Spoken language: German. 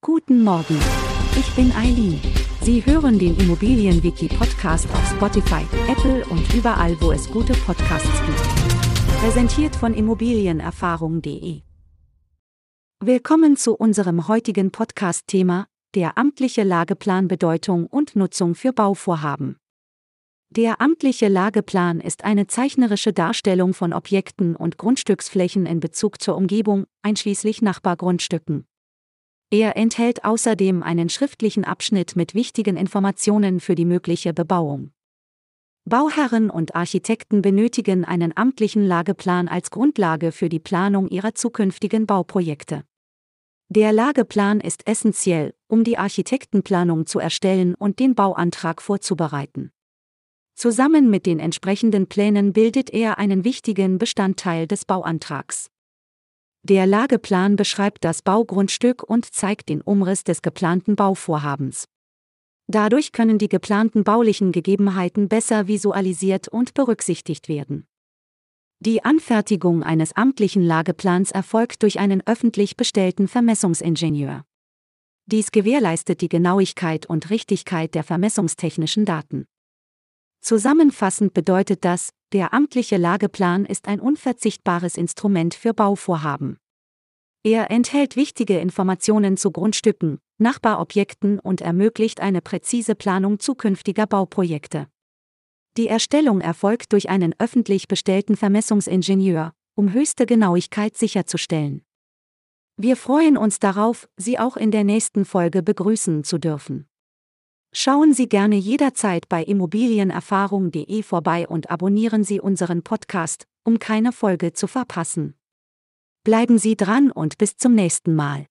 Guten Morgen. Ich bin Eileen. Sie hören den Immobilienwiki-Podcast auf Spotify, Apple und überall, wo es gute Podcasts gibt. Präsentiert von Immobilienerfahrung.de. Willkommen zu unserem heutigen Podcast-Thema, der amtliche Lageplan Bedeutung und Nutzung für Bauvorhaben. Der amtliche Lageplan ist eine zeichnerische Darstellung von Objekten und Grundstücksflächen in Bezug zur Umgebung, einschließlich Nachbargrundstücken. Er enthält außerdem einen schriftlichen Abschnitt mit wichtigen Informationen für die mögliche Bebauung. Bauherren und Architekten benötigen einen amtlichen Lageplan als Grundlage für die Planung ihrer zukünftigen Bauprojekte. Der Lageplan ist essentiell, um die Architektenplanung zu erstellen und den Bauantrag vorzubereiten. Zusammen mit den entsprechenden Plänen bildet er einen wichtigen Bestandteil des Bauantrags. Der Lageplan beschreibt das Baugrundstück und zeigt den Umriss des geplanten Bauvorhabens. Dadurch können die geplanten baulichen Gegebenheiten besser visualisiert und berücksichtigt werden. Die Anfertigung eines amtlichen Lageplans erfolgt durch einen öffentlich bestellten Vermessungsingenieur. Dies gewährleistet die Genauigkeit und Richtigkeit der vermessungstechnischen Daten. Zusammenfassend bedeutet das, der amtliche Lageplan ist ein unverzichtbares Instrument für Bauvorhaben. Er enthält wichtige Informationen zu Grundstücken, Nachbarobjekten und ermöglicht eine präzise Planung zukünftiger Bauprojekte. Die Erstellung erfolgt durch einen öffentlich bestellten Vermessungsingenieur, um höchste Genauigkeit sicherzustellen. Wir freuen uns darauf, Sie auch in der nächsten Folge begrüßen zu dürfen. Schauen Sie gerne jederzeit bei immobilienerfahrung.de vorbei und abonnieren Sie unseren Podcast, um keine Folge zu verpassen. Bleiben Sie dran und bis zum nächsten Mal.